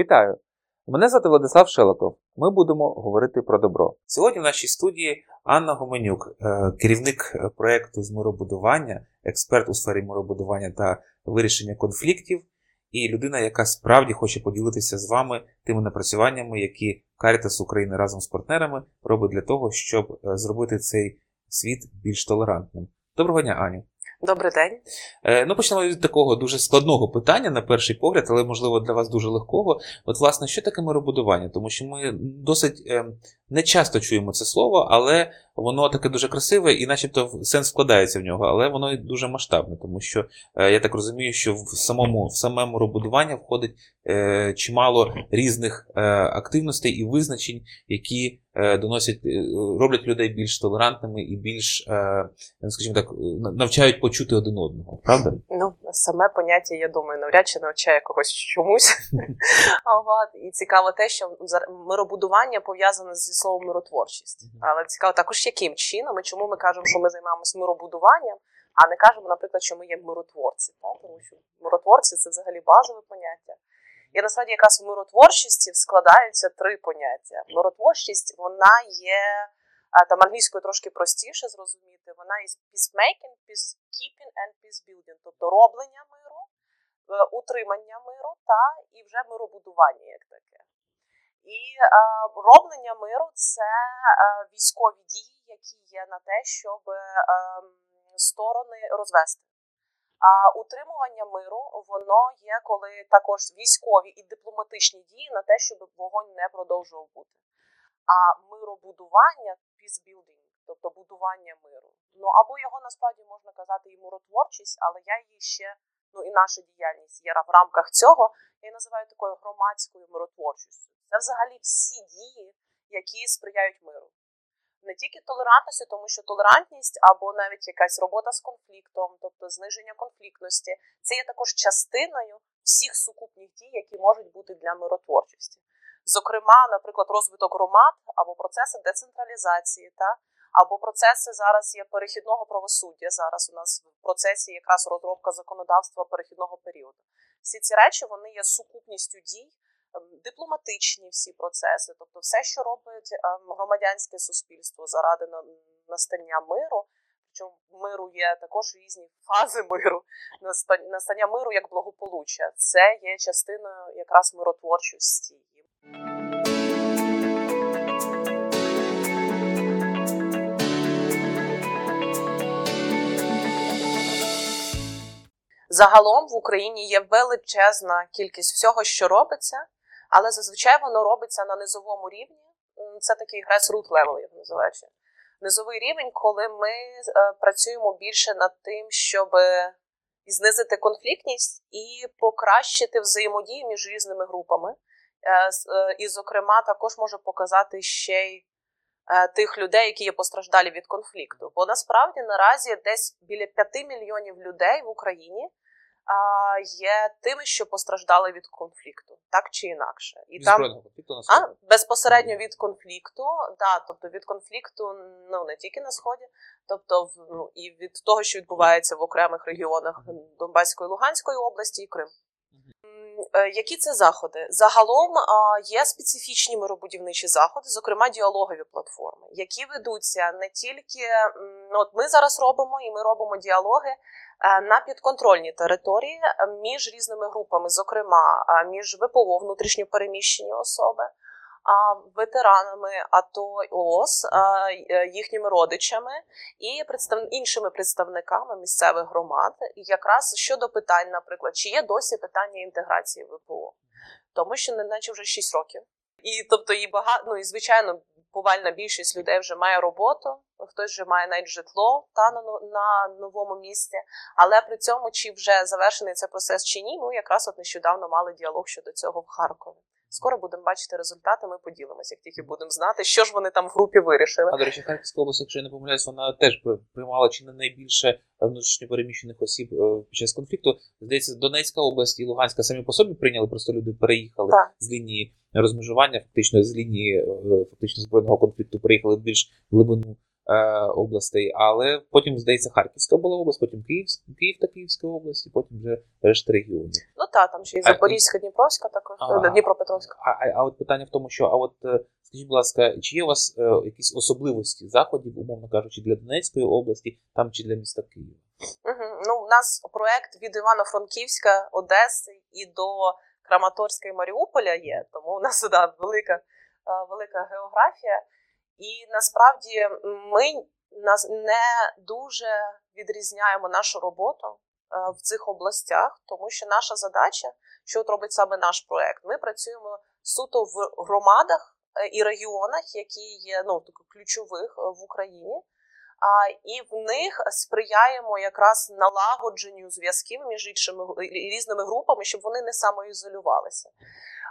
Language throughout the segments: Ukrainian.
Вітаю! Мене звати Владислав Шелоков. Ми будемо говорити про добро. Сьогодні в нашій студії Анна Гоменюк, е, керівник проєкту з миробудування, експерт у сфері миробудування та вирішення конфліктів, і людина, яка справді хоче поділитися з вами тими напрацюваннями, які Caritas України разом з партнерами робить для того, щоб е, зробити цей світ більш толерантним. Доброго дня, Аню. Добрий день. Е, Ну, почнемо від такого дуже складного питання на перший погляд, але можливо для вас дуже легкого. От, власне, що таке миробудування? Тому що ми досить е, не часто чуємо це слово, але воно таке дуже красиве і, начебто, сенс вкладається в нього, але воно дуже масштабне, тому що е, я так розумію, що в самому в саме миробудування входить е, чимало різних е, активностей і визначень, які е, доносять, е, роблять людей більш толерантними і більш, е, скажімо так, навчають почути один одного. Правда? Ну, саме поняття, я думаю, навряд чи навчає когось чомусь. І цікаво те, що миробудування пов'язане зі словом миротворчість. Але цікаво також, яким чином і чому ми кажемо, що ми займаємося миробудуванням, а не кажемо, наприклад, що ми є миротворці. Тому що миротворці це взагалі базове поняття. І насправді якраз в миротворчості складаються три поняття. Миротворчість вона є там англійською трошки простіше зрозуміти. Вона є peacemaking, peacekeeping and peacebuilding, тобто роблення миру, е, утримання миру та і вже миробудування як таке. І е, роблення миру це е, військові дії, які є на те, щоб е, сторони розвести. А утримування миру воно є коли також військові і дипломатичні дії на те, щоб вогонь не продовжував бути. А миробудування peacebuilding, тобто будування миру. Ну або його насправді можна казати і миротворчість, але я її ще, ну і наша діяльність є в рамках цього, я її називаю такою громадською миротворчістю. Це взагалі всі дії, які сприяють миру не тільки толерантності, тому що толерантність або навіть якась робота з конфліктом, тобто зниження конфліктності, це є також частиною всіх сукупних дій, які можуть бути для миротворчості. Зокрема, наприклад, розвиток громад або процеси децентралізації, та або процеси зараз є перехідного правосуддя. Зараз у нас в процесі якраз розробка законодавства перехідного періоду. Всі ці речі вони є сукупністю дій. Ем, дипломатичні всі процеси, тобто все, що робить ем, громадянське суспільство заради настання миру. Причому миру є також різні фази миру, настання миру як благополуччя. Це є частиною якраз миротворчості. Загалом в Україні є величезна кількість всього, що робиться але зазвичай воно робиться на низовому рівні. Це такий grassroot level, як називається. Низовий рівень, коли ми е, працюємо більше над тим, щоб знизити конфліктність і покращити взаємодію між різними групами. Е, е, і, зокрема, також може показати ще й тих людей, які є постраждалі від конфлікту. Бо насправді наразі десь біля 5 мільйонів людей в Україні є тими, що постраждали від конфлікту, так чи інакше, і там конфлікту на сході? А, безпосередньо від конфлікту, да, тобто від конфлікту, ну не тільки на сході, тобто в ну, і від того, що відбувається в окремих регіонах Донбаської Луганської області і Крим. Е, які це заходи? Загалом є специфічні миробудівничі заходи, зокрема діалогові платформи, які ведуться не тільки ну, от ми зараз робимо, і ми робимо діалоги Е, на підконтрольній території е, між різними групами, зокрема між ВПО внутрішньопереміщені особи, ветеранами АТО ООС, їхніми родичами і представ... іншими представниками місцевих громад, якраз щодо питань, наприклад, чи є досі питання інтеграції ВПО, тому що не наче вже 6 років. І тобто, і багато ну і звичайно, повальна більшість людей вже має роботу, хтось вже має навіть житло та на на новому місці. Але при цьому, чи вже завершений цей процес чи ні, ми якраз от нещодавно мали діалог щодо цього в Харкові. Скоро будемо бачити результати. Ми поділимося, як тільки будемо знати, що ж вони там в групі вирішили. А до речі, Харківська область, якщо я не помиляюсь, вона теж приймала чи не найбільше внутрішньопереміщених осіб е, під час конфлікту. Здається, Донецька область і Луганська самі по собі прийняли, просто люди переїхали так. з лінії розмежування, фактично з лінії е, фактично збройного конфлікту, приїхали в більш глибину е, областей, але потім, здається, Харківська була область, потім Київ, Київ та Київська область, і потім вже решта регіонів. Ну так, там ще і А, Запорізька, Дніпровська також, А. е, Дніпропетровська. А, а, а от питання в тому, що а от е, скажіть, будь ласка, чи є у вас е, якісь особливості заходів, умовно кажучи, для Донецької області, там чи для міста Києва? Угу. Ну, у нас проект від Івано-Франківська, Одеси і до Краматорська і Маріуполя є, тому у нас да, велика, е, велика географія. І насправді ми нас не дуже відрізняємо нашу роботу е, в цих областях, тому що наша задача, що от робить саме наш проект, ми працюємо суто в громадах е, і регіонах, які є ну, ключових е, в Україні. А, і в них сприяємо якраз налагодженню зв'язків між іншими різними групами, щоб вони не самоізолювалися.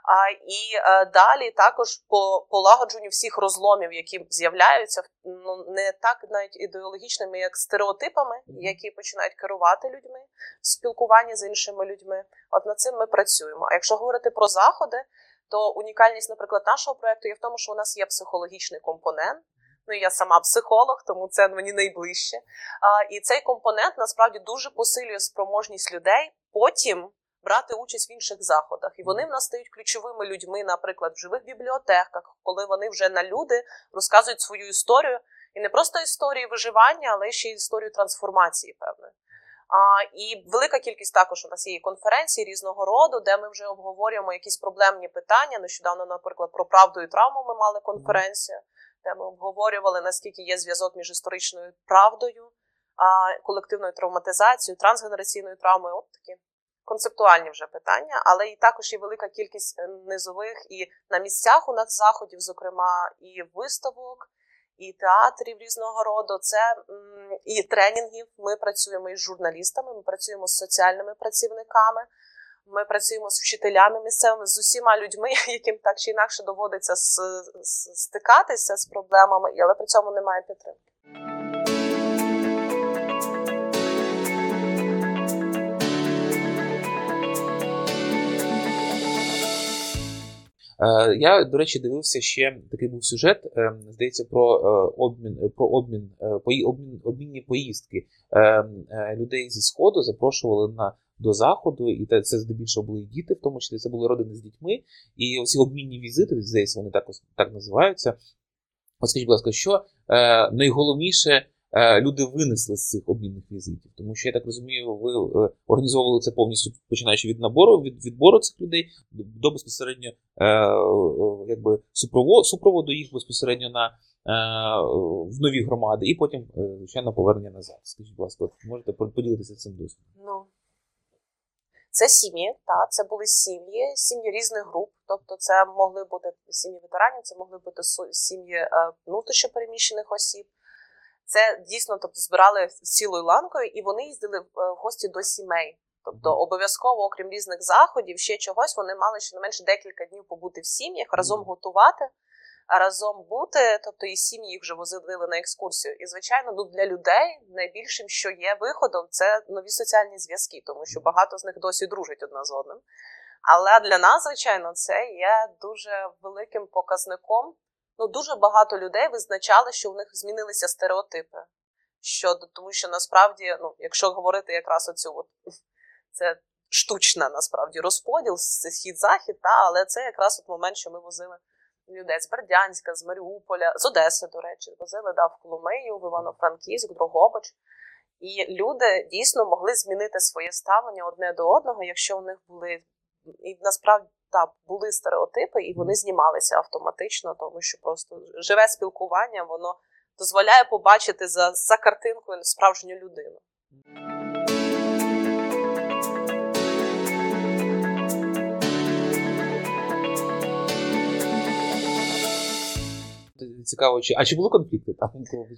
А, і е, далі також по полагодженню всіх розломів, які з'являються, ну не так навіть ідеологічними, як стереотипами, які починають керувати людьми в спілкуванні з іншими людьми. От над цим ми працюємо. А якщо говорити про заходи, то унікальність, наприклад, нашого проекту є в тому, що у нас є психологічний компонент. Ну, я сама психолог, тому це мені найближче. А, І цей компонент насправді дуже посилює спроможність людей потім брати участь в інших заходах. І вони в нас стають ключовими людьми, наприклад, в живих бібліотеках, коли вони вже на люди розказують свою історію. І не просто історію виживання, але ще й історію трансформації певної. А, І велика кількість також у нас є конференцій різного роду, де ми вже обговорюємо якісь проблемні питання. Нещодавно, наприклад, про правду і травму ми мали конференцію, де ми обговорювали наскільки є зв'язок між історичною правдою, колективною травматизацією, трансгенераційною травмою. От такі концептуальні вже питання, але і також є велика кількість низових і на місцях у нас заходів, зокрема, і виставок. І театрів різного роду, це і тренінгів. Ми працюємо із журналістами, ми працюємо з соціальними працівниками, ми працюємо з вчителями місцевими, з усіма людьми, яким так чи інакше доводиться стикатися з проблемами, але при цьому немає підтримки. Е, Я, до речі, дивився ще такий був сюжет, е, здається, про е, обмін про обмін, обмін обмінні поїздки людей зі сходу запрошували на до заходу, і це здебільшого були діти, в тому числі це були родини з дітьми. І оці обмінні візити, здається, вони так так називаються. От скажіть, будь ласка, що е, найголовніше е, люди винесли з цих обмінних візитів? Тому що я так розумію, ви е, організовували це повністю починаючи від набору, від відбору цих людей до безпосередньо е, якби супроводу, супроводу їх безпосередньо на е, в нові громади, і потім, е, звичайно, повернення назад. Скажіть, будь ласка, можете поділитися цим досвідом? Ну, це сім'ї, та це були сім'ї, сім'ї різних груп. Тобто, це могли бути сім'ї ветеранів, це могли бути сім'ї е, внутрішньопереміщених осіб. Це дійсно тобто, збирали цілою ланкою, і вони їздили в е, гості до сімей. Тобто, обов'язково, окрім різних заходів, ще чогось, вони мали щонайменше декілька днів побути в сім'ях, разом готувати, разом бути. Тобто, і сім'ї їх вже возили на екскурсію. І, звичайно, ну для людей найбільшим, що є виходом, це нові соціальні зв'язки, тому що багато з них досі дружать одна з одним. Але для нас, звичайно, це є дуже великим показником. Ну, дуже багато людей визначали, що в них змінилися стереотипи. Щодо тому, що насправді, ну, якщо говорити якраз оцю, от, це штучна насправді розподіл, схід-захід, та, але це якраз от момент, що ми возили людей з Бердянська, з Маріуполя, з Одеси, до речі, возили да, в Коломию, в Івано-Франківськ, Дрогобич. І люди дійсно могли змінити своє ставлення одне до одного, якщо у них були і насправді так, були стереотипи, і вони знімалися автоматично, тому що просто живе спілкування, воно дозволяє побачити за, за картинкою справжню людину. Цікаво, чи а чи були конфлікти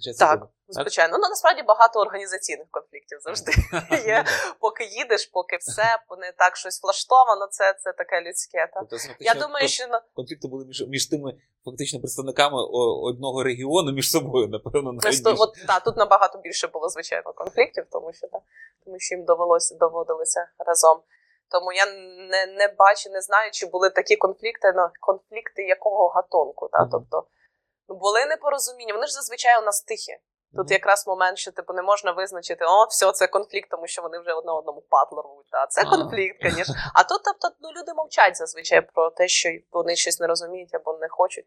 час Так, звичайно. Ну насправді багато організаційних конфліктів завжди є. Поки їдеш, поки все не так щось влаштовано, це, це таке людське. Та. Тобто, Я думаю, що ну, конфлікти були між, між тими фактично представниками одного регіону між собою, напевно, навіть Просто, от, та, тут набагато більше було, звичайно, конфліктів, тому що, та, тому що їм довелося доводилося разом. Тому я не, не бачу, не знаю, чи були такі конфлікти, ну, конфлікти якого гатунку. Та? Мгм. Тобто, були непорозуміння. Вони ж зазвичай у нас тихі. Тут якраз момент, що типу не можна визначити, о, все, це конфлікт, тому що вони вже одне одному падло рвуть. А це конфлікт, звісно. А тут, тобто, ну, люди мовчать зазвичай про те, що вони щось не розуміють або не хочуть.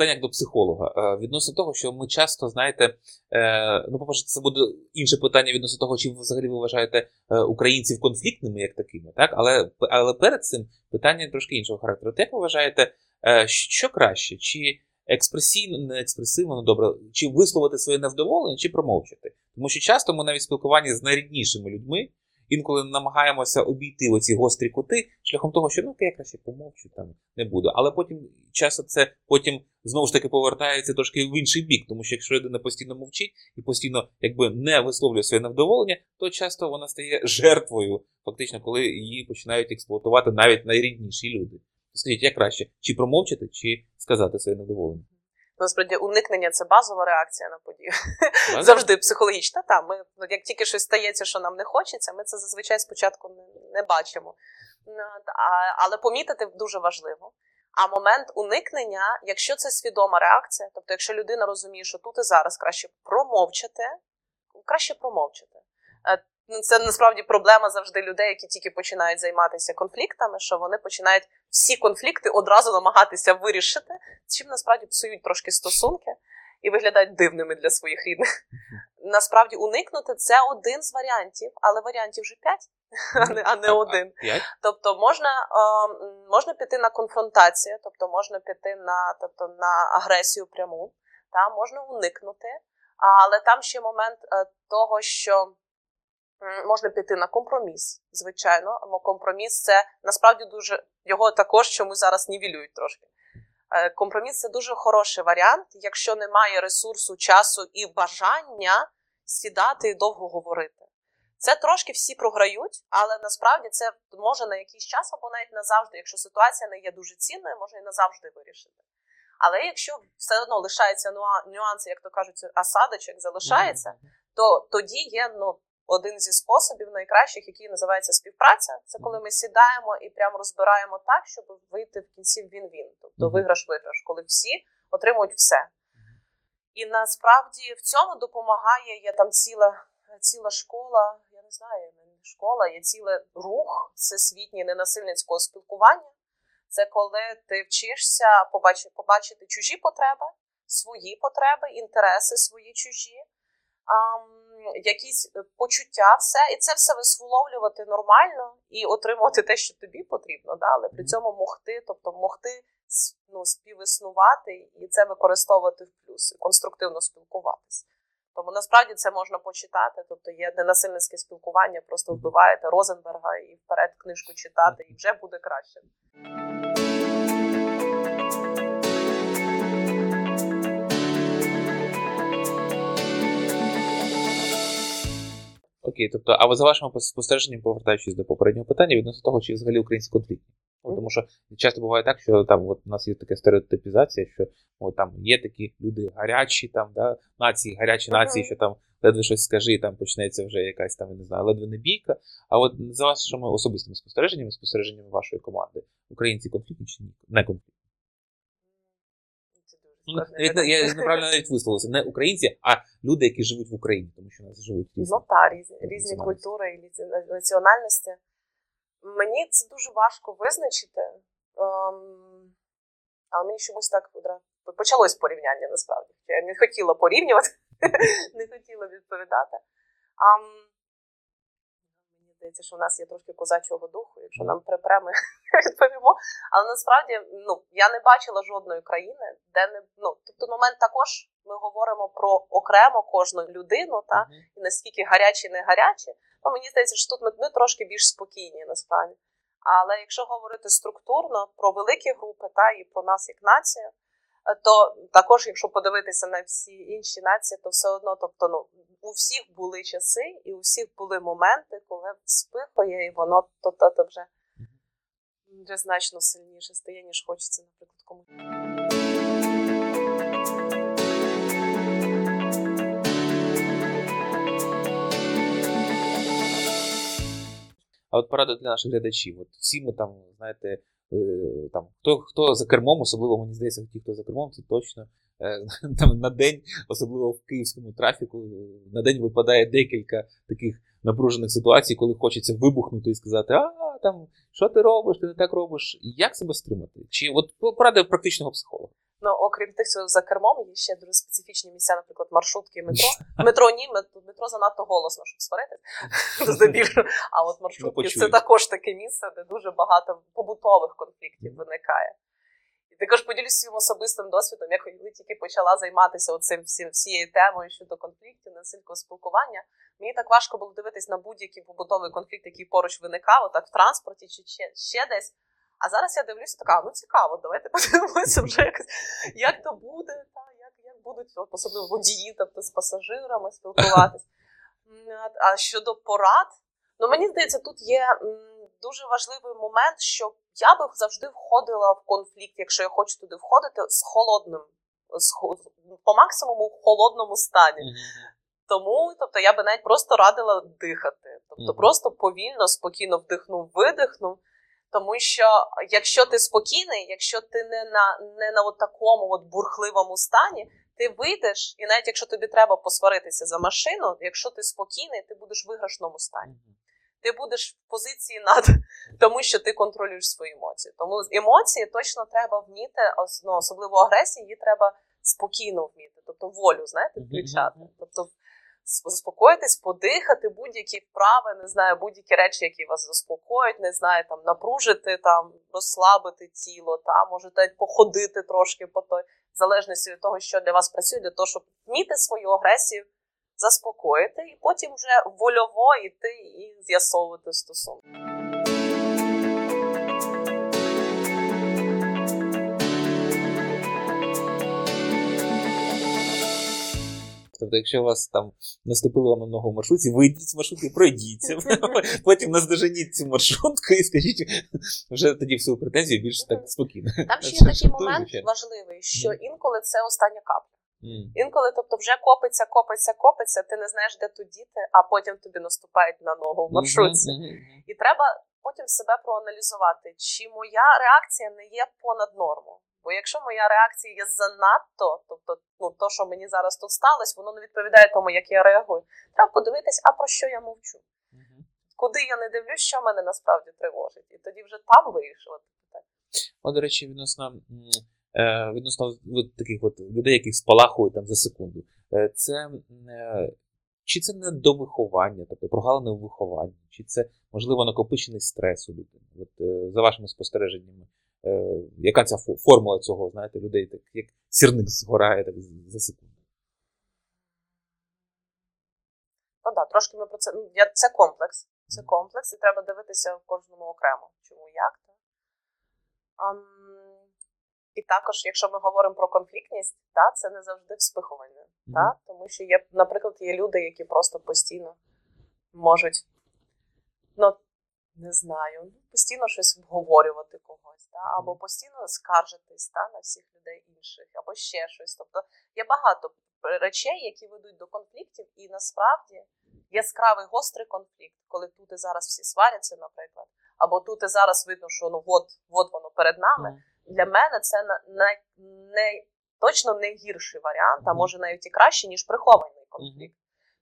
Питання як до психолога. Е, Відносно того, що ми часто, знаєте, е, ну, по-перше, це буде інше питання відносно того, чи взагалі ви вважаєте е, українців конфліктними як такими, так? Але, але перед цим питання трошки іншого характеру. От як ви вважаєте, що краще? Чи експресійно, не експресивно, ну добре, чи висловити своє невдоволення, чи промовчати? Тому що часто ми навіть в спілкуванні з найріднішими людьми інколи намагаємося обійти оці гострі кути шляхом того, що ну я краще помовчу, там не буду. Але потім часто це потім знову ж таки повертається трошки в інший бік, тому що якщо людина постійно мовчить і постійно якби не висловлює своє невдоволення, то часто вона стає жертвою, фактично, коли її починають експлуатувати навіть найрідніші люди. Скажіть, як краще, чи промовчати, чи сказати своє невдоволення? Насправді, уникнення це базова реакція на подію. Завжди психологічна. Та ми ну, як тільки щось стається, що нам не хочеться, ми це зазвичай спочатку не, бачимо. Ну, але помітити дуже важливо. А момент уникнення, якщо це свідома реакція, тобто, якщо людина розуміє, що тут і зараз краще промовчати, краще промовчати. Ну, це насправді проблема завжди людей, які тільки починають займатися конфліктами, що вони починають всі конфлікти одразу намагатися вирішити, чим насправді псують трошки стосунки і виглядають дивними для своїх рідних. Насправді уникнути це один з варіантів, але варіантів вже п'ять, а не, а не один. Тобто можна, е, можна піти на конфронтацію, тобто можна піти на, тобто, на агресію пряму, та, можна уникнути, але там ще момент е, того, що можна піти на компроміс, звичайно. Бо компроміс це насправді дуже його також чомусь зараз нівелюють трошки. Е, Компроміс це дуже хороший варіант, якщо немає ресурсу, часу і бажання сідати і довго говорити. Це трошки всі програють, але насправді це може на якийсь час або навіть назавжди, якщо ситуація не є дуже цінною, може і назавжди вирішити. Але якщо все одно лишається нюанси, як то кажуть, осадочок залишається, то тоді є ну, один зі способів найкращих, який називається співпраця. Це коли ми сідаємо і прямо розбираємо так, щоб вийти в кінці він-він, тобто виграш-виграш, коли всі отримують все. І насправді в цьому допомагає є там ціла, ціла школа, я не знаю, школа, є цілий рух всесвітній ненасильницького спілкування. Це коли ти вчишся побачити, побачити чужі потреби, свої потреби, інтереси свої чужі, якісь е, почуття, все, і це все висловлювати нормально і отримувати те, що тобі потрібно, да? але при цьому могти, тобто могти ну, співіснувати і це використовувати в плюс, і конструктивно спілкуватися. Тому насправді це можна почитати. Тобто є ненасильницьке спілкування, просто вбиваєте Розенберга і вперед книжку читати, і вже буде краще. Окей, тобто, а ви за вашими пос- спостереженнями, повертаючись до попереднього питання, відносно того, чи взагалі українські конфліктні. Ну, тому що часто буває так, що там от у нас є така стереотипізація, що от, там є такі люди гарячі, там, да, нації, гарячі нації, що там ледве щось скажи, і там почнеться вже якась там, я не знаю, ледве не бійка. А от за вашими особистими спостереженнями, спостереженнями вашої команди, українці конфліктні чи? Не конфліктні? Це дуже Ну, складне навіть, питання. я неправильно навіть висловився. Не українці, а люди, які живуть в Україні, тому що нас живуть різні. Ну та різні, різні культури і національності. Мені це дуже важко визначити. Ем, але мені чомусь так почалось порівняння насправді. Я не хотіла порівнювати, не хотіла відповідати. Мені здається, що в нас є трошки козачого духу, якщо нам припре, ми відповімо. Але насправді ну, я не бачила жодної країни, де не ну, тобто момент також ми говоримо про окремо кожну людину, та і наскільки гарячі, не гарячі, то мені здається, що тут ми, ми трошки більш спокійні насправді. Але якщо говорити структурно про великі групи та і про нас як націю, то також, якщо подивитися на всі інші нації, то все одно, тобто, ну у всіх були часи, і у всіх були моменти, коли вспихує, і воно то, то, то вже, вже значно сильніше стає, ніж хочеться, наприклад, комусь. А от порада для наших глядачів. От всі ми там, знаєте, там хто, хто за кермом, особливо мені здається, ті, хто за кермом, це точно е, там на день, особливо в київському трафіку, е, на день випадає декілька таких напружених ситуацій, коли хочеться вибухнути і сказати, а там що ти робиш, ти не так робиш. Як себе стримати? Чи от порада практичного психолога? Ну, окрім тих, що за кермом, є ще дуже специфічні місця, наприклад, маршрутки, метро. Метро ні, мет- метро занадто голосно, щоб. Здебільшого. А от маршрутки це також таке місце, де дуже багато побутових конфліктів виникає. І також поділюсь своїм особистим досвідом, я коли тільки почала займатися оцим всім всією темою щодо конфліктів, насильного спілкування. Мені так важко було дивитись на будь-який побутовий конфлікт, який поруч виникав, отак в транспорті чи ще, ще десь. А зараз я дивлюся, така, ну цікаво, давайте подивимося вже якось, як то буде, та, як, як будуть от, особливо водії, тобто з пасажирами спілкуватись. А щодо порад, ну мені здається, тут є дуже важливий момент, що я би завжди входила в конфлікт, якщо я хочу туди входити, з холодним, з, по максимуму в холодному стані. Тому, тобто, я би навіть просто радила дихати. Тобто, просто повільно, спокійно вдихнув, видихнув. Тому що якщо ти спокійний, якщо ти не на не на от такому от бурхливому стані, ти вийдеш, і навіть якщо тобі треба посваритися за машину, якщо ти спокійний, ти будеш в виграшному стані. Ти будеш в позиції над тому, що ти контролюєш свої емоції. Тому емоції точно треба вміти, ну, особливо агресії, її треба спокійно вміти, тобто волю, знаєте, включати. Тобто заспокоїтись, подихати, будь-які вправи, не знаю, будь-які речі, які вас заспокоїть, не знаю, там напружити, там розслабити тіло, та може навіть походити трошки по той, в залежності від того, що для вас працює, для того, щоб вміти свою агресію заспокоїти, і потім вже вольово йти і з'ясовувати стосунки. Тобто, якщо вас там наступили вам на ногу в маршрутці, вийдіть з маршрутки, пройдіться. Потім наздоженіть цю маршрутку і скажіть вже тоді всю претензію більш так спокійно. Там ще є такий момент важливий, що інколи це остання капля. Інколи, тобто, вже копиться, копиться, копиться, ти не знаєш, де тут діти, а потім тобі наступають на ногу в маршрутці. І треба потім себе проаналізувати, чи моя реакція не є понад норму. Бо якщо моя реакція є занадто, тобто ну, то, що мені зараз тут сталося, воно не відповідає тому, як я реагую. Треба подивитись, а про що я мовчу. Мгм. Куди я не дивлюсь, що мене насправді тривожить. І тоді вже там вирішувати. От, до речі, відносно, е, відносно от таких от людей, яких спалахують там за секунду. Е, Це е, чи це не до виховання, тобто прогалини в вихованні, чи це можливо накопичений стрес у людини? От е, за вашими спостереженнями, е, яка ця формула цього, знаєте, людей, так як сірник згорає так за секунду? Ну так, трошки ми про це. ну, Я, це комплекс. Це комплекс, і треба дивитися в кожному окремо. Чому як то. І також, якщо ми говоримо про конфліктність, та, це не завжди вспихування. Мгм. Та, тому що є, наприклад, є люди, які просто постійно можуть, ну, не знаю, постійно щось обговорювати когось, та, або постійно скаржитись та, на всіх людей інших, або ще щось. Тобто є багато речей, які ведуть до конфліктів, і насправді яскравий гострий конфлікт, коли тут і зараз всі сваряться, наприклад, або тут і зараз видно, що ну от, от воно перед нами. Мгм. Для мене це на, не, точно не гірший варіант, а може навіть і кращий, ніж прихований конфлікт.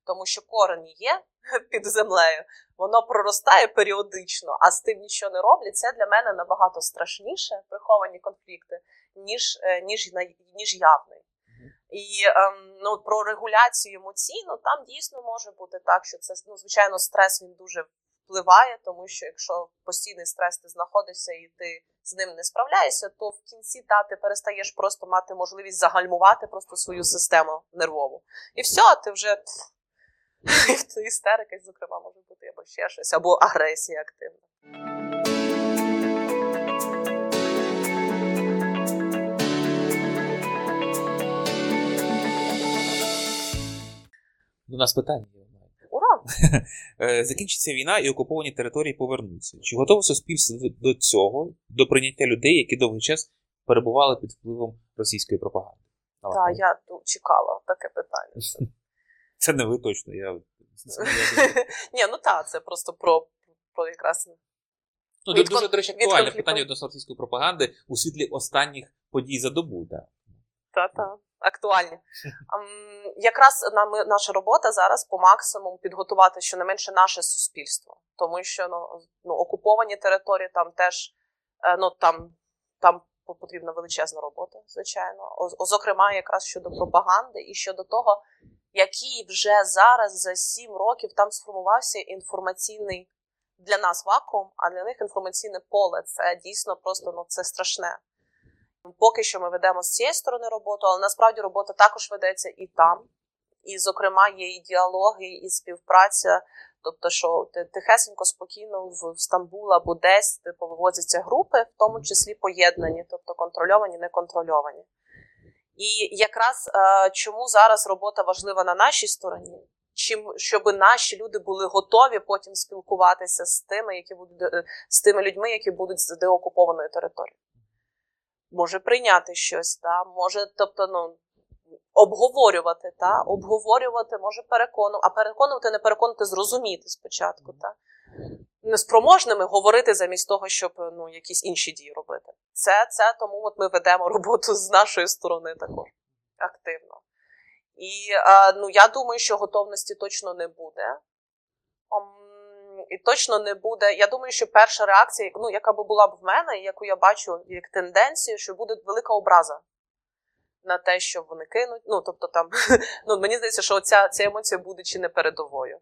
Тому що корені є під землею, воно проростає періодично, а з тим нічого не роблять. Це для мене набагато страшніше приховані конфлікти, ніж, е, ніж, ніж явний. І ем, ну, про регуляцію емоційну там дійсно може бути так, що це ну, звичайно стрес він дуже впливає, тому що якщо постійний стрес ти знаходишся і ти з ним не справляєшся, то в кінці та ти перестаєш просто мати можливість загальмувати просто свою систему нервову. І все, ти вже і істерика, зокрема, може бути або ще щось, або агресія активна. До нас питання Закінчиться війна і окуповані території повернуться. Чи готове суспільство до цього, до прийняття людей, які довгий час перебували під впливом російської пропаганди? Так, я чекала таке питання. Це не ви точно. Я... Ні, ну так, це просто про, про якраз Ну, дуже, до речі, актуальне питання відносно російської пропаганди у світлі останніх подій за добу. Да. Та-та, актуальні. Якраз нам, наша робота зараз по максимуму підготувати щонайменше наше суспільство. Тому що ну, ну, окуповані території там теж е, ну, там, там потрібна величезна робота, звичайно. О, зокрема, якраз щодо пропаганди і щодо того, який вже зараз за сім років там сформувався інформаційний для нас вакуум, а для них інформаційне поле. Це дійсно просто ну, це страшне. Поки що ми ведемо з цієї сторони роботу, але насправді робота також ведеться і там. І, зокрема, є і діалоги, і співпраця. Тобто, що ти- тихесенько, спокійно в в Стамбул або десь типу, вивозяться групи, в тому числі поєднані, тобто контрольовані, неконтрольовані. І якраз е, чому зараз робота важлива на нашій стороні, чим щоб наші люди були готові потім спілкуватися з тими, які будуть е, з тими людьми, які будуть з деокупованої території. Може прийняти щось, та може, тобто, ну обговорювати, та обговорювати, може переконувати, а переконувати, не переконувати, зрозуміти спочатку, та неспроможними говорити замість того, щоб ну якісь інші дії робити. Це це тому, от ми ведемо роботу з нашої сторони також активно. І е, ну я думаю, що готовності точно не буде. І точно не буде. Я думаю, що перша реакція, ну, яка би була б в мене, яку я бачу як тенденцію, що буде велика образа на те, що вони кинуть. Ну, тобто там, ну, мені здається, що ця, ця емоція буде чи не передовою.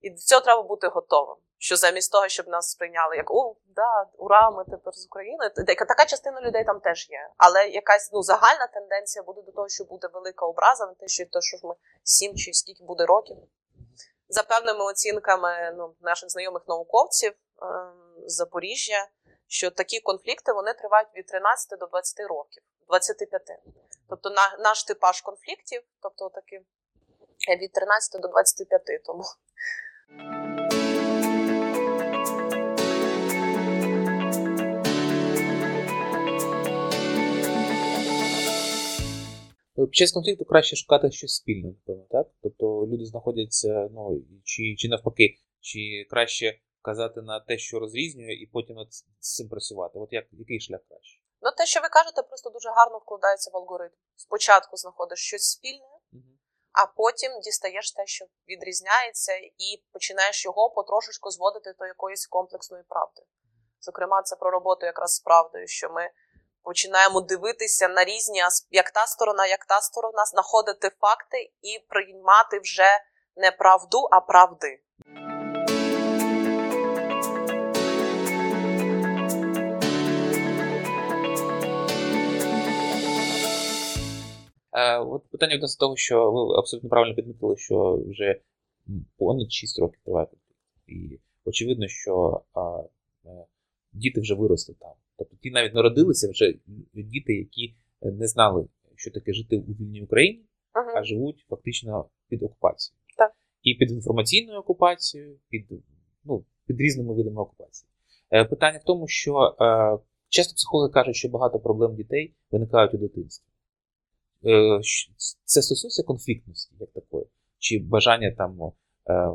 І до цього треба бути готовим. Що замість того, щоб нас сприйняли як о, да, ура, ми тепер з України. Така, частина людей там теж є. Але якась ну, загальна тенденція буде до того, що буде велика образа на те, що те, що ми сім чи скільки буде років. За певними оцінками ну, наших знайомих науковців ем, з Запоріжжя, що такі конфлікти вони тривають від 13 до 20 років, 25. Тобто на, наш типаж конфліктів, тобто такі е, від 13 до 25. Тому Під час конфлікту краще шукати щось спільне, напевно, так? Тобто люди знаходяться, ну, чи, чи навпаки, чи краще казати на те, що розрізнює, і потім над з цим працювати. От як, який шлях краще? ну, те, що ви кажете, просто дуже гарно вкладається в алгоритм. Спочатку знаходиш щось спільне, а потім дістаєш те, що відрізняється, і починаєш його потрошечку зводити до якоїсь комплексної правди. Зокрема, це про роботу якраз з правдою, що ми починаємо дивитися на різні як та сторона, як та сторона, знаходити факти і приймати вже не правду, а правди. Е, от питання відносно того, що ви абсолютно правильно підмітили, що вже понад 6 років триває конфлікт. І очевидно, що а, е, діти вже виросли там. Тобто ті навіть народилися вже діти, які не знали, що таке жити у вільній Україні, Угу. а живуть фактично під окупацією. Так. І під інформаційною окупацією, під, ну, під різними видами окупації. Е, питання в тому, що е, часто психологи кажуть, що багато проблем дітей виникають у дитинстві. Е, це стосується конфліктності, як такої, чи бажання там е,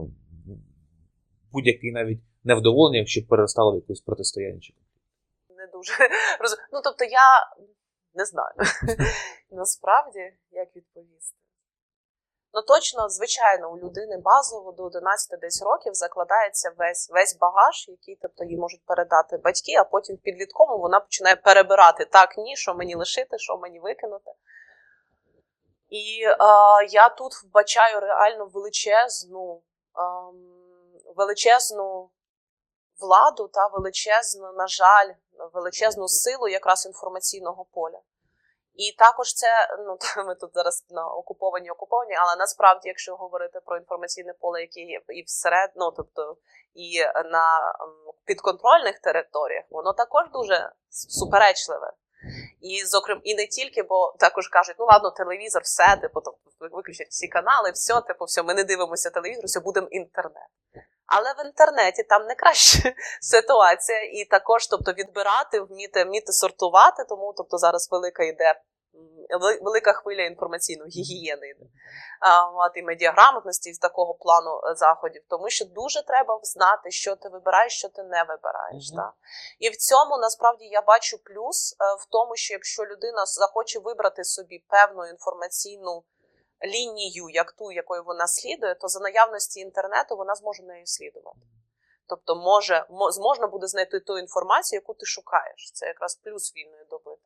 будь-яке навіть невдоволення, щоб переростало в якусь протистояння. чи дуже роз... Ну, тобто, я не знаю насправді, як відповісти. Ну, точно, звичайно, у людини базово до 11 десь років закладається весь, весь багаж, який тобто, їй можуть передати батьки, а потім в підліткому вона починає перебирати так, ні, що мені лишити, що мені викинути. І е, я тут вбачаю реально величезну, ем, величезну владу та величезну, на жаль, величезну силу якраз інформаційного поля. І також це, ну ми тут зараз на окуповані окуповані, але насправді, якщо говорити про інформаційне поле, яке є і всеред, ну тобто і на підконтрольних територіях, воно також дуже суперечливе. І зокрема, і не тільки, бо також кажуть, ну ладно, телевізор, все, типу, виключать всі канали, все, типу, все, ми не дивимося телевізор, все будемо інтернет. Але в інтернеті там не краща ситуація, і також, тобто, відбирати, вміти, вміти сортувати, тому тобто зараз велика йде велика хвиля інформаційної гігієни йде. І медіаграмотності з такого плану е, заходів, тому що дуже треба знати, що ти вибираєш, що ти не вибираєш. Мгм. Так. І в цьому насправді я бачу плюс е, в тому, що якщо людина захоче вибрати собі певну інформаційну лінію, як ту, якою вона слідує, то за наявності інтернету вона зможе нею слідувати. Тобто, може, мо- зможна буде знайти ту інформацію, яку ти шукаєш. Це якраз плюс вільної доби.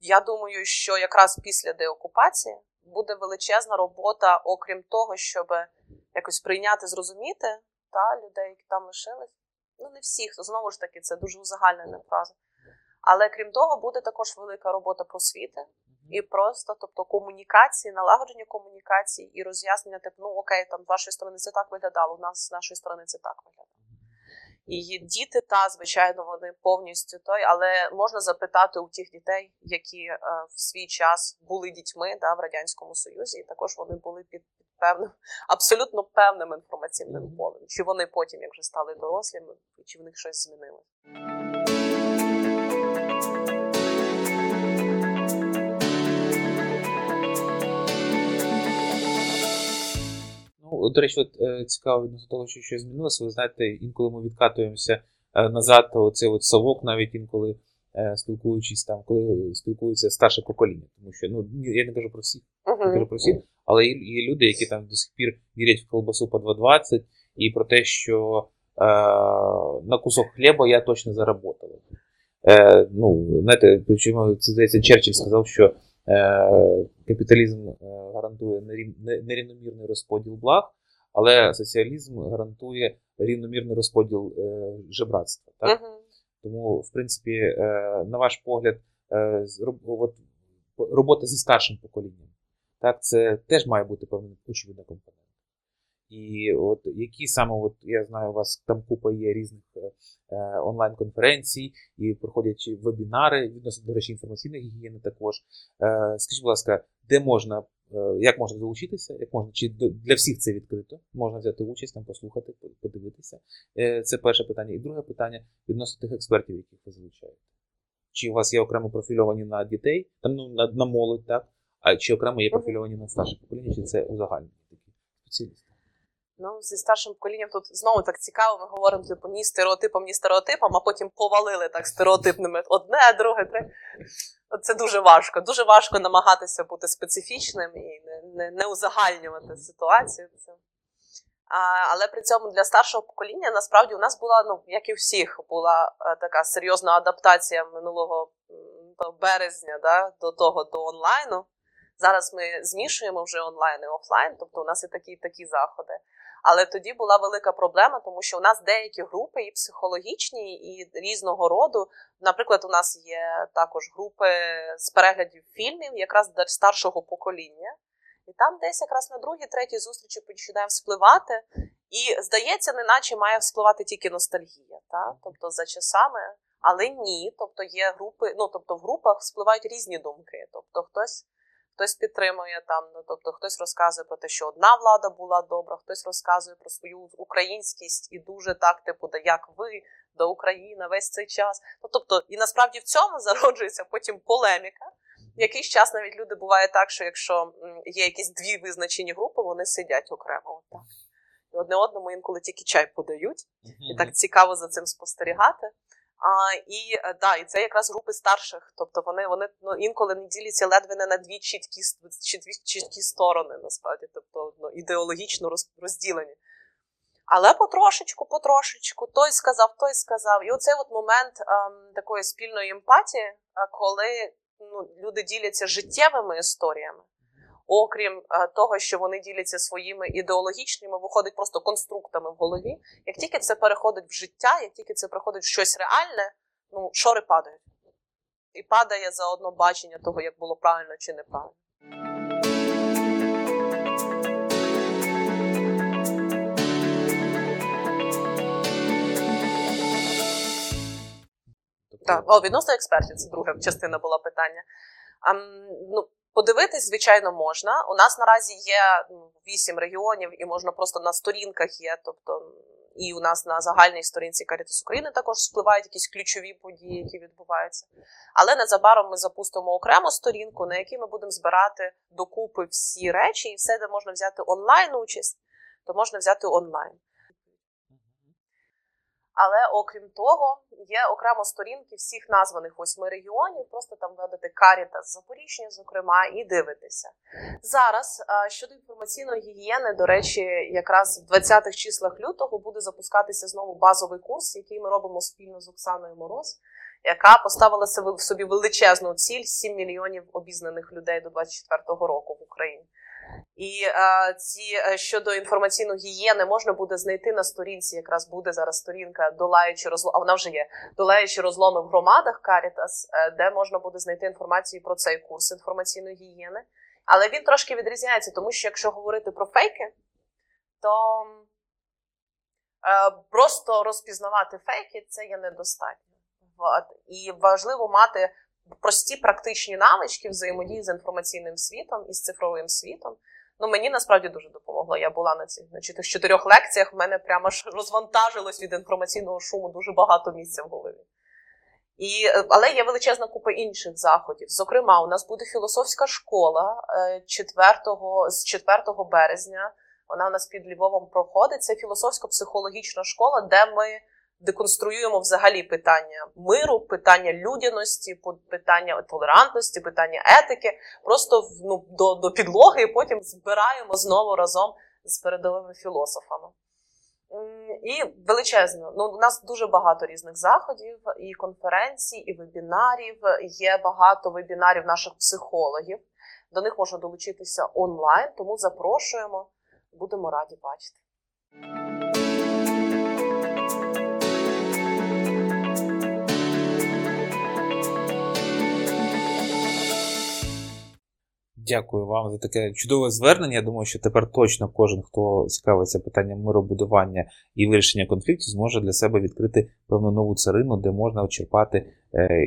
Я думаю, що якраз після деокупації буде величезна робота, окрім того, щоб якось прийняти, зрозуміти та, людей, які там лишились. Ну, не всіх, знову ж таки, це дуже узагальнена фраза. Але крім того, буде також велика робота просвіти і просто, тобто комунікації, налагодження комунікації і роз'яснення, типу, ну окей, там з вашої сторони це так виглядало, у нас з нашої сторони це так виглядало. І діти, та звичайно, вони повністю той, але можна запитати у тих дітей, які е, в свій час були дітьми да, в радянському союзі, і також вони були під, певним, абсолютно певним інформаційним полем. Чи вони потім, як вже стали дорослими, чи в них щось змінилося. Ну, до речі, от е, цікаво відносно того, що щось змінилося. Ви знаєте, інколи ми відкатуємося е, назад, оцей от совок, навіть інколи е, спілкуючись там, коли спілкується старше покоління. Тому що ну я не кажу про всіх, я кажу про всіх, але є, люди, які там до сих пір вірять в колбасу по 2,20 і про те, що е, на кусок хліба я точно заработав. Е, ну, знаєте, це здається, Черчилль сказав, що капіталізм е, гарантує нерівномірний розподіл благ, але соціалізм гарантує рівномірний розподіл е, жебратства. Так? Тому, в принципі, е, на ваш погляд, е, робота зі старшим поколінням, так, це теж має бути певна очевидна компонент. І от які саме, от я знаю, у вас там купа є різних е, е, онлайн-конференцій і проходять вебінари відносно, до речі, інформаційної гігієни також. Е, скажіть, будь ласка, де можна, е, як можна долучитися, як можна, чи для всіх це відкрито? Можна взяти участь, там послухати, подивитися. Е, це перше питання. І друге питання відносно тих експертів, яких ви залучаєте. Чи у вас є окремо профільовані на дітей, там ну, на, на молодь, так? А чи окремо є профільовані на старше покоління, чи це узагальнені такі спеціалісти? Ну, зі старшим поколінням тут знову так цікаво, ми говоримо типу ні стереотипом, ні стереотипом, а потім повалили так стереотипними одне, друге, третє. Це дуже важко. Дуже важко намагатися бути специфічним і не, не, не узагальнювати ситуацію. А, але при цьому для старшого покоління насправді у нас була, ну як і всіх, була е, така серйозна адаптація минулого березня да, до того до онлайну. Зараз ми змішуємо вже онлайн і офлайн, тобто у нас і такі, такі заходи. Але тоді була велика проблема, тому що у нас деякі групи і психологічні, і різного роду. Наприклад, у нас є також групи з переглядів фільмів, якраз для старшого покоління. І там десь якраз на другій, третій зустрічі починає вспливати. І здається, неначе має вспливати тільки ностальгія, та? тобто за часами. Але ні, тобто є групи, ну тобто в групах вспливають різні думки. Тобто хтось хтось підтримує там, ну тобто хтось розказує про те, що одна влада була добра, хтось розказує про свою українськість і дуже так, типу, да як ви до України весь цей час. Ну тобто, і насправді в цьому зароджується потім полеміка. Якийсь час навіть люди буває так, що якщо є якісь дві визначені групи, вони сидять окремо. Так. І одне одному інколи тільки чай подають, і так цікаво за цим спостерігати. А, і е, да, і це якраз групи старших. Тобто вони, вони ну, інколи не діляться ледве не на дві чіткі, дві чіткі сторони, насправді, тобто ну, ідеологічно розділені. Але потрошечку, потрошечку, той сказав, той сказав. І оцей от момент ем, такої спільної емпатії, е, коли ну, люди діляться життєвими історіями, окрім е, того, що вони діляться своїми ідеологічними, виходить просто конструктами в голові. Як тільки це переходить в життя, як тільки це переходить в щось реальне, ну шори падають. І падає заодно бачення того, як було правильно чи неправильно. Тобто, Так, о, відносно експертів, це друга частина була питання. А, ну, подивитись, звичайно, можна. У нас наразі є ну, вісім регіонів, і можна просто на сторінках є. Тобто, і у нас на загальній сторінці Caritas України також спливають якісь ключові події, які відбуваються. Але незабаром ми запустимо окрему сторінку, на якій ми будемо збирати докупи всі речі, і все, де можна взяти онлайн участь, то можна взяти онлайн. Але окрім того, є окремо сторінки всіх названих восьми регіонів. Просто там введете Карітас Запоріжжя, зокрема, і дивитеся. Зараз щодо інформаційної гігієни, до речі, якраз в 20-х числах лютого буде запускатися знову базовий курс, який ми робимо спільно з Оксаною Мороз, яка поставила себе- собі величезну ціль 7 мільйонів обізнаних людей до 24-го року в Україні. І е, ці щодо інформаційної гігієни можна буде знайти на сторінці. Якраз буде зараз сторінка долаючи розломи, а вона вже є долаючи розломи в громадах Карітас, е, де можна буде знайти інформацію про цей курс інформаційної гігієни. Але він трошки відрізняється, тому що якщо говорити про фейки, то е, просто розпізнавати фейки це є недостатньо. І важливо мати прості практичні навички взаємодії з інформаційним світом і з цифровим світом. Ну, мені насправді дуже допомогло. Я була на цих на цих чотирьох лекціях. В мене прямо ж розвантажилось від інформаційного шуму дуже багато місця в голові. І, е, але є величезна купа інших заходів. Зокрема, у нас буде філософська школа е, 4, з 4 березня. Вона у нас під Львовом проходить. Це філософсько-психологічна школа, де ми деконструюємо взагалі питання миру, питання людяності, питання толерантності, питання етики, просто ну, до, до підлоги, і потім збираємо знову разом з передовими філософами. І величезно. Ну, у нас дуже багато різних заходів, і конференцій, і вебінарів. Є багато вебінарів наших психологів. До них можна долучитися онлайн, тому запрошуємо. Будемо раді бачити. Дякую вам за таке чудове звернення. Я думаю, що тепер точно кожен, хто цікавиться питанням миробудування і вирішення конфліктів, зможе для себе відкрити певну нову царину, де можна черпати е,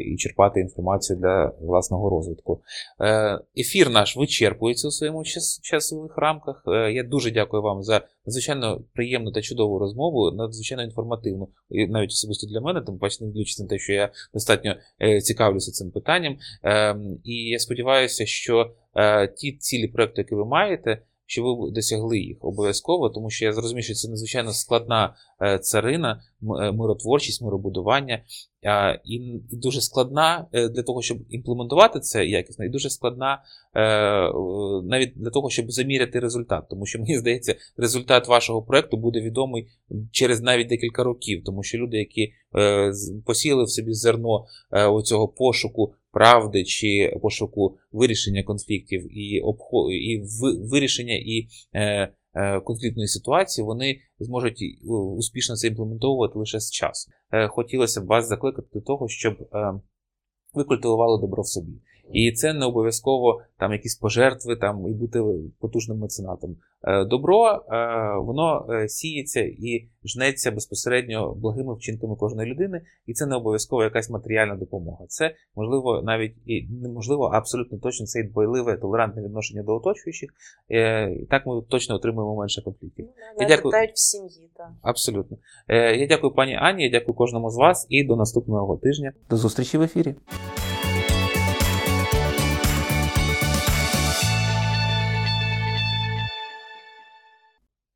і черпати інформацію для власного розвитку. Е, ефір наш вичерпується у своєму часових рамках. Е, я дуже дякую вам за надзвичайно приємну та чудову розмову, надзвичайно інформативну, і навіть особисто для мене, тим паче не дивлячись на те, що я достатньо е, цікавлюся цим питанням. Е, і я сподіваюся, що е, ті цілі проекту, які ви маєте, що ви досягли їх обов'язково, тому що я зрозумів, що це надзвичайно складна е, царина, е, миротворчість, миробудування, і, дуже складна е, для того, щоб імплементувати це якісно, і дуже складна навіть для того, щоб заміряти результат. Тому що мені здається, результат вашого проекту буде відомий через навіть декілька років, тому що люди, які посіяли в собі зерно оцього пошуку правди чи пошуку вирішення конфліктів і обхо... і вирішення і е, е, конфліктної ситуації, вони зможуть е, успішно це імплементовувати лише з часом. Е, хотілося б вас закликати до того, щоб е, ви культивували добро в собі. І це не обов'язково там якісь пожертви там, і бути потужним меценатом. Е, Добро е, воно е, сіється і жнеться безпосередньо благими вчинками кожної людини, і це не обов'язково якась матеріальна допомога. Це можливо навіть і неможливо, а абсолютно точно це і дбайливе, толерантне відношення до оточуючих. І так ми точно отримуємо менше конфліктів. Ну, дякую. навіть в сім'ї. Так. Абсолютно. Я дякую пані Ані, я дякую кожному з вас і до наступного тижня. До зустрічі в ефірі.